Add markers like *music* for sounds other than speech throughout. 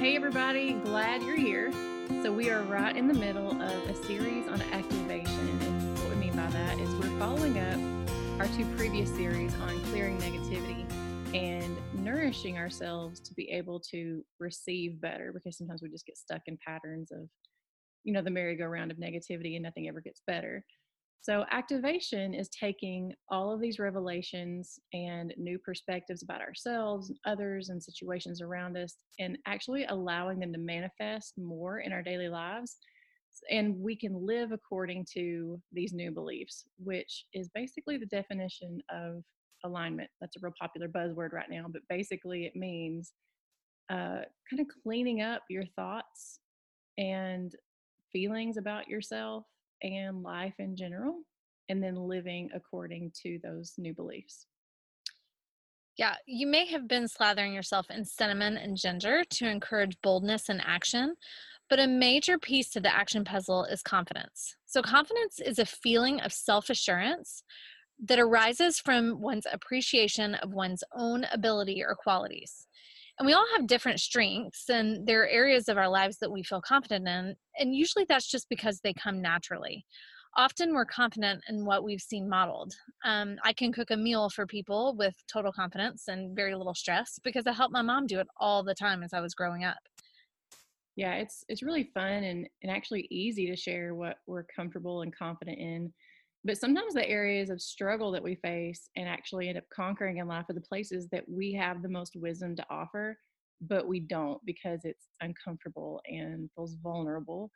Hey, everybody, glad you're here. So, we are right in the middle of a series on activation. And what we mean by that is we're following up our two previous series on clearing negativity and nourishing ourselves to be able to receive better because sometimes we just get stuck in patterns of, you know, the merry-go-round of negativity and nothing ever gets better. So, activation is taking all of these revelations and new perspectives about ourselves, others, and situations around us, and actually allowing them to manifest more in our daily lives. And we can live according to these new beliefs, which is basically the definition of alignment. That's a real popular buzzword right now, but basically it means uh, kind of cleaning up your thoughts and feelings about yourself and life in general, and then living according to those new beliefs. Yeah, you may have been slathering yourself in cinnamon and ginger to encourage boldness and action, but a major piece to the action puzzle is confidence. So, confidence is a feeling of self assurance that arises from one's appreciation of one's own ability or qualities and we all have different strengths and there are areas of our lives that we feel confident in and usually that's just because they come naturally. Often we're confident in what we've seen modeled. Um, i can cook a meal for people with total confidence and very little stress because i helped my mom do it all the time as i was growing up. Yeah it's it's really fun and, and actually easy to share what we're comfortable and confident in but sometimes the areas of struggle that we face and actually end up conquering in life are the places that we have the most wisdom to offer, but we don't because it's uncomfortable and feels vulnerable.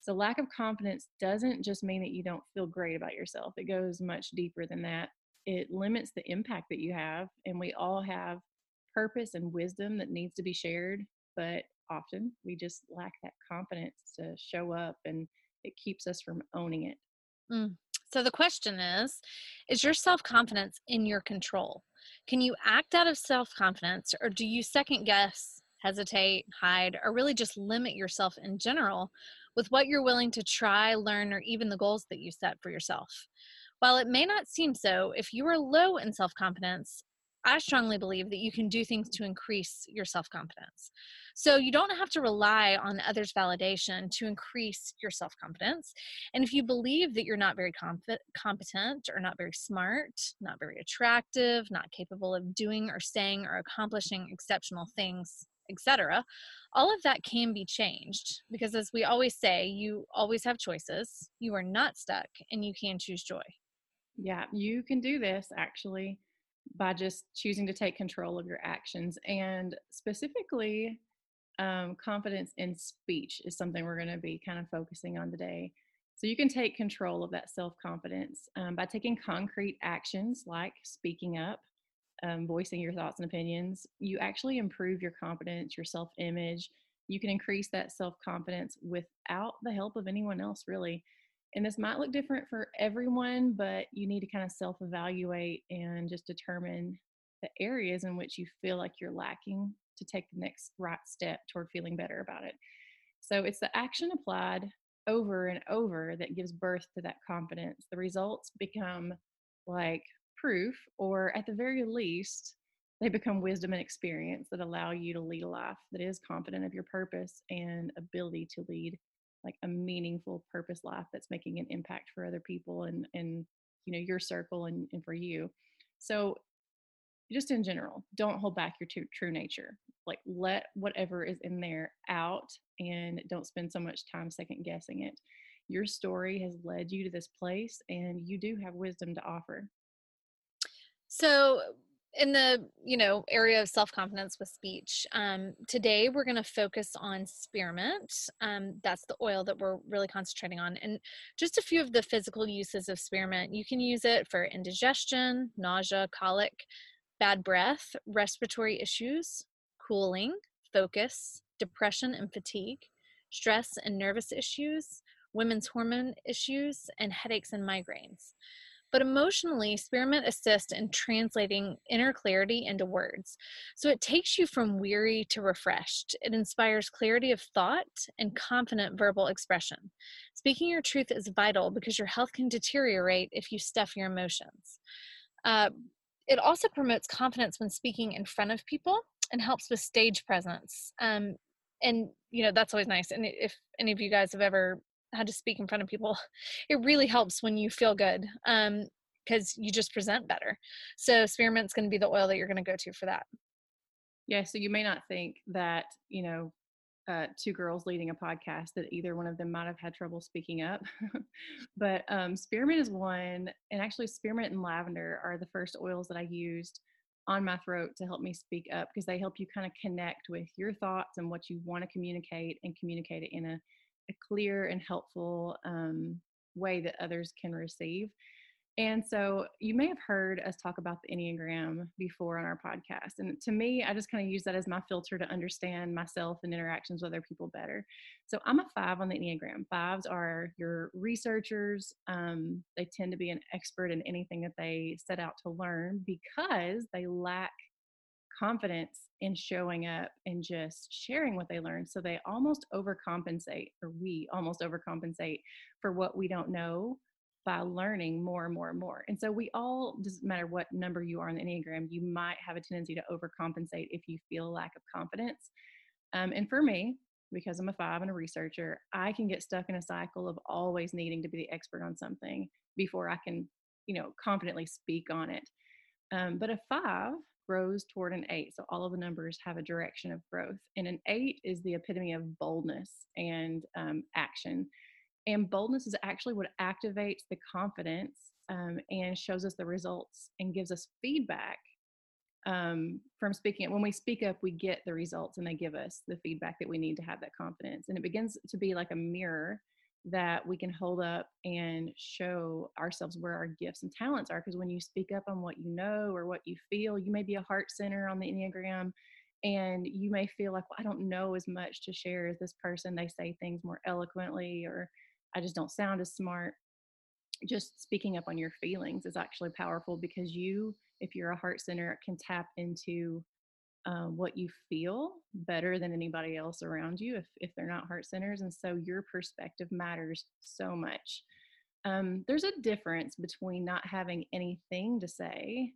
So, lack of confidence doesn't just mean that you don't feel great about yourself, it goes much deeper than that. It limits the impact that you have, and we all have purpose and wisdom that needs to be shared, but often we just lack that confidence to show up and it keeps us from owning it. Mm. So the question is Is your self confidence in your control? Can you act out of self confidence, or do you second guess, hesitate, hide, or really just limit yourself in general with what you're willing to try, learn, or even the goals that you set for yourself? While it may not seem so, if you are low in self confidence, I strongly believe that you can do things to increase your self confidence. So you don't have to rely on others' validation to increase your self confidence. And if you believe that you're not very competent or not very smart, not very attractive, not capable of doing or saying or accomplishing exceptional things, etc., all of that can be changed because, as we always say, you always have choices. You are not stuck and you can choose joy. Yeah, you can do this actually by just choosing to take control of your actions. And specifically, um, confidence in speech is something we're going to be kind of focusing on today. So you can take control of that self confidence um, by taking concrete actions like speaking up, um, voicing your thoughts and opinions. You actually improve your confidence, your self image. You can increase that self confidence without the help of anyone else, really. And this might look different for everyone, but you need to kind of self evaluate and just determine the areas in which you feel like you're lacking to take the next right step toward feeling better about it. So it's the action applied over and over that gives birth to that confidence. The results become like proof, or at the very least, they become wisdom and experience that allow you to lead a life that is confident of your purpose and ability to lead like a meaningful purpose life that's making an impact for other people and and you know your circle and, and for you. So just in general don't hold back your true, true nature. Like let whatever is in there out and don't spend so much time second guessing it. Your story has led you to this place and you do have wisdom to offer. So in the you know area of self-confidence with speech um, today we're going to focus on spearmint um, that's the oil that we're really concentrating on and just a few of the physical uses of spearmint. You can use it for indigestion nausea colic bad breath respiratory issues cooling focus depression and fatigue stress and nervous issues women's hormone issues and headaches and migraines but emotionally, spearmint assists in translating inner clarity into words. So it takes you from weary to refreshed. It inspires clarity of thought and confident verbal expression. Speaking your truth is vital because your health can deteriorate if you stuff your emotions. Uh, it also promotes confidence when speaking in front of people and helps with stage presence. Um, and you know that's always nice and if any of you guys have ever had to speak in front of people *laughs* it really helps when you feel good um because you just present better so spearmint's going to be the oil that you're going to go to for that yeah so you may not think that you know uh, two girls leading a podcast that either one of them might have had trouble speaking up. *laughs* but um, spearmint is one, and actually, spearmint and lavender are the first oils that I used on my throat to help me speak up because they help you kind of connect with your thoughts and what you want to communicate and communicate it in a, a clear and helpful um, way that others can receive. And so you may have heard us talk about the Enneagram before on our podcast. And to me, I just kind of use that as my filter to understand myself and interactions with other people better. So I'm a five on the Enneagram. Fives are your researchers. Um, they tend to be an expert in anything that they set out to learn because they lack confidence in showing up and just sharing what they learned. So they almost overcompensate, or we almost overcompensate for what we don't know by learning more and more and more. And so we all, doesn't matter what number you are on the Enneagram, you might have a tendency to overcompensate if you feel a lack of confidence. Um, and for me, because I'm a five and a researcher, I can get stuck in a cycle of always needing to be the expert on something before I can, you know, confidently speak on it. Um, but a five grows toward an eight. So all of the numbers have a direction of growth. And an eight is the epitome of boldness and um, action. And boldness is actually what activates the confidence um, and shows us the results and gives us feedback um, from speaking. When we speak up, we get the results and they give us the feedback that we need to have that confidence. And it begins to be like a mirror that we can hold up and show ourselves where our gifts and talents are. Because when you speak up on what you know or what you feel, you may be a heart center on the Enneagram and you may feel like, well, I don't know as much to share as this person. They say things more eloquently or I just don't sound as smart. Just speaking up on your feelings is actually powerful because you, if you're a heart center, can tap into um, what you feel better than anybody else around you if, if they're not heart centers. And so your perspective matters so much. Um, there's a difference between not having anything to say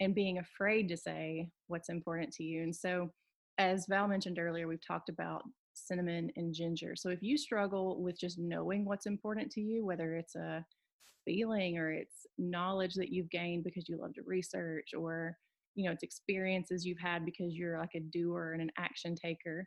and being afraid to say what's important to you. And so, as Val mentioned earlier, we've talked about cinnamon, and ginger. So if you struggle with just knowing what's important to you, whether it's a feeling or it's knowledge that you've gained because you love to research or you know it's experiences you've had because you're like a doer and an action taker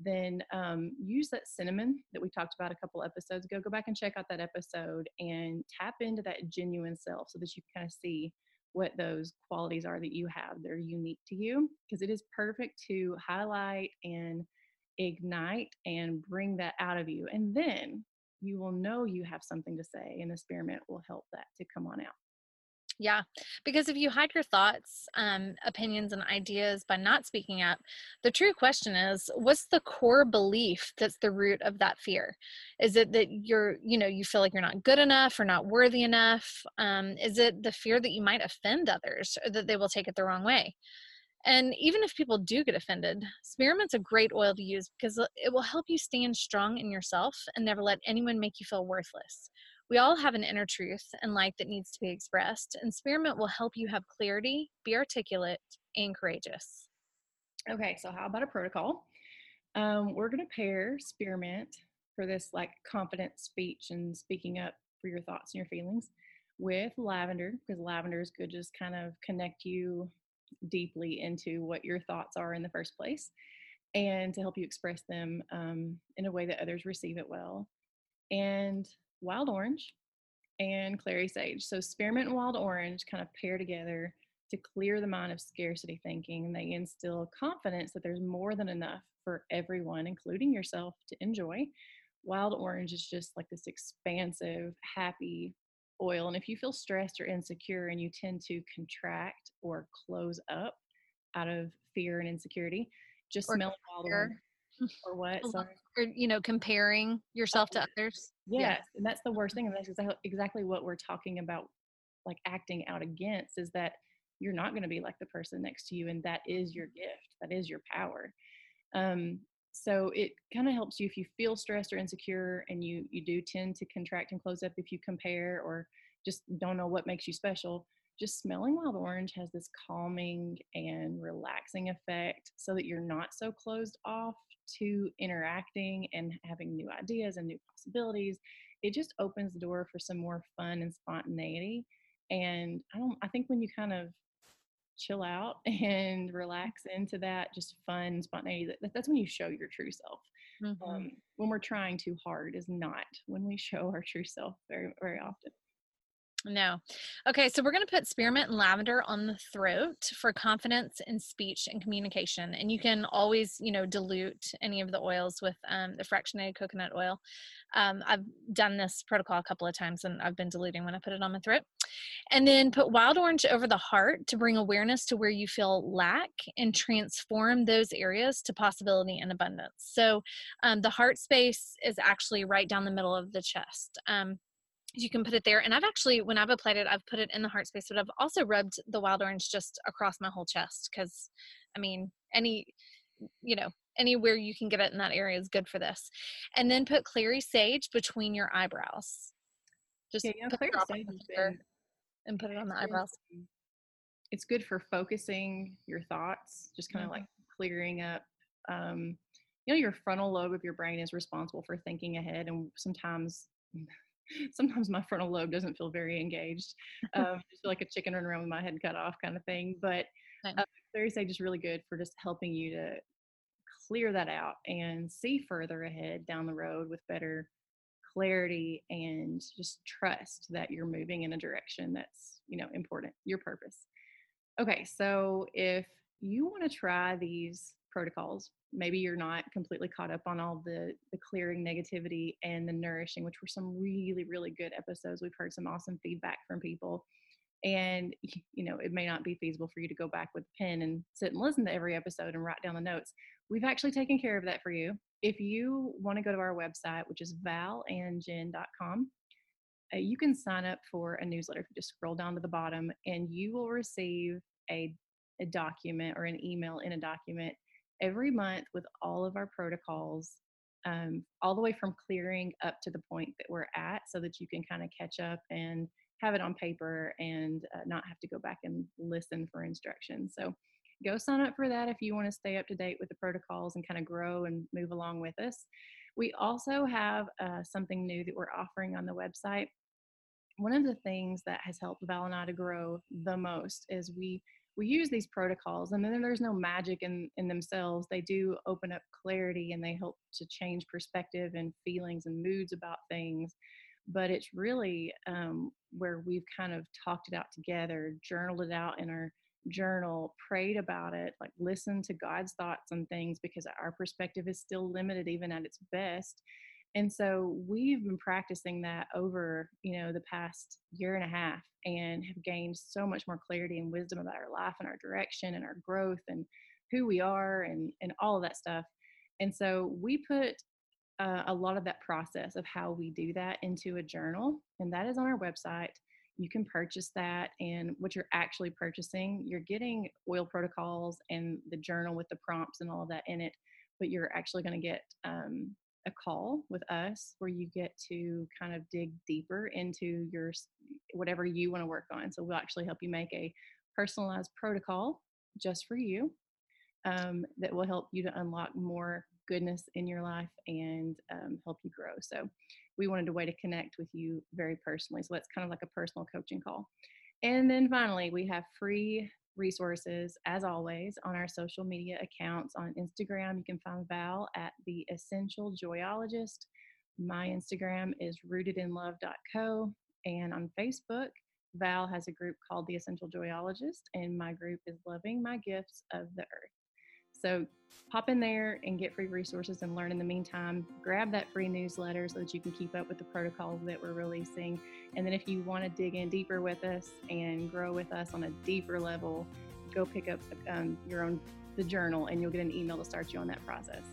then um, use that cinnamon that we talked about a couple episodes ago go back and check out that episode and tap into that genuine self so that you can kind of see what those qualities are that you have they're unique to you because it is perfect to highlight and ignite and bring that out of you. And then you will know you have something to say, and the spearmint will help that to come on out. Yeah, because if you hide your thoughts, um, opinions, and ideas by not speaking up, the true question is what's the core belief that's the root of that fear? Is it that you're, you know, you feel like you're not good enough or not worthy enough? Um, is it the fear that you might offend others or that they will take it the wrong way? And even if people do get offended, spearmint's a great oil to use because it will help you stand strong in yourself and never let anyone make you feel worthless. We all have an inner truth and light that needs to be expressed, and spearmint will help you have clarity, be articulate, and courageous. Okay, so how about a protocol? Um, we're going to pair spearmint for this like confident speech and speaking up for your thoughts and your feelings with lavender because lavender is good just kind of connect you deeply into what your thoughts are in the first place and to help you express them um, in a way that others receive it well. And wild orange and clary sage. So spearmint and wild orange kind of pair together to clear the mind of scarcity thinking and they instill confidence that there's more than enough for everyone, including yourself, to enjoy. Wild orange is just like this expansive, happy, oil. And if you feel stressed or insecure and you tend to contract or close up out of fear and insecurity, just or smell wild orange. Or what? Sorry. Or, you know, comparing yourself to others. Yes. Yeah. And that's the worst thing. And that's exactly what we're talking about, like acting out against, is that you're not going to be like the person next to you. And that is your gift, that is your power. Um, so it kind of helps you if you feel stressed or insecure and you you do tend to contract and close up if you compare or just don't know what makes you special just smelling wild orange has this calming and relaxing effect so that you're not so closed off to interacting and having new ideas and new possibilities. It just opens the door for some more fun and spontaneity. And I don't I think when you kind of chill out *laughs* and relax into that just fun spontaneity that, that's when you show your true self mm-hmm. um, when we're trying too hard is not when we *laughs* show our true self very very often no. Okay, so we're going to put spearmint and lavender on the throat for confidence in speech and communication. And you can always, you know, dilute any of the oils with um, the fractionated coconut oil. Um, I've done this protocol a couple of times and I've been diluting when I put it on my throat. And then put wild orange over the heart to bring awareness to where you feel lack and transform those areas to possibility and abundance. So um, the heart space is actually right down the middle of the chest. Um, you can put it there. And I've actually, when I've applied it, I've put it in the heart space, but I've also rubbed the wild orange just across my whole chest because, I mean, any, you know, anywhere you can get it in that area is good for this. And then put clary sage between your eyebrows. Just yeah, put clary sage and put it on the eyebrows. It's good for focusing your thoughts, just kind of mm-hmm. like clearing up. Um, you know, your frontal lobe of your brain is responsible for thinking ahead, and sometimes sometimes my frontal lobe doesn't feel very engaged. *laughs* Um, just feel like a chicken running around with my head cut off kind of thing. But uh, Clary Sage is really good for just helping you to clear that out and see further ahead down the road with better clarity and just trust that you're moving in a direction that's you know important your purpose okay so if you want to try these protocols. Maybe you're not completely caught up on all the the clearing negativity and the nourishing which were some really really good episodes. We've heard some awesome feedback from people. And *laughs* you know it may not be feasible for you to go back with a pen and sit and listen to every episode and write down the notes. We've actually taken care of that for you. If you want to go to our website which is valandjen.com uh, you can sign up for a newsletter if you just scroll down to the bottom and you will receive a, a document or an email in a document every month with all of our protocols, um, all the way from clearing up to the point that we're at, so that you can kind of catch up and have it on paper and uh, not have to go back and listen for instructions. So go sign up for that if you want to stay up to date with the protocols and kind of grow and move along with us. We also have uh, something new that we're offering on the website. One of the things that has helped Val and I to grow the most is we we use these protocols and then there's no magic in in themselves. They do open up clarity and they help to change perspective and feelings and moods about things but it's really um, where we've kind of talked it out together journaled it out in our journal prayed about it like listened to god's thoughts on things because our perspective is still limited even at its best and so we've been practicing that over you know the past year and a half and have gained so much more clarity and wisdom about our life and our direction and our growth and who we are and and all of that stuff. And so we put uh, a lot of that process of how we do that into a journal and that is on our website. You can purchase that and what you're actually purchasing you're getting oil protocols and the journal with the prompts and all of that in it but you're actually going to get um, a call with us where you get to kind of dig deeper into your whatever you want to work on. So we'll actually help you make a personalized protocol just for you um, that will help you to unlock more goodness in your life and um, help you grow. So we wanted a way to connect with you very personally. So that's kind of like a personal coaching call. And then finally, we have free resources as always on our social media accounts. On instagram you can find val at the essential joyologist my instagram is rootedinlove.co and on facebook val has a group called the essential joyologist and my group is loving my gifts of the earth. So pop in there and get free resources and learn in the meantime. Grab that free newsletter so that you can keep up with the protocols that we're releasing. And then if you want to dig in deeper with us and grow with us on a deeper level, go pick up um, your own the journal and you'll get an email to start you on that process.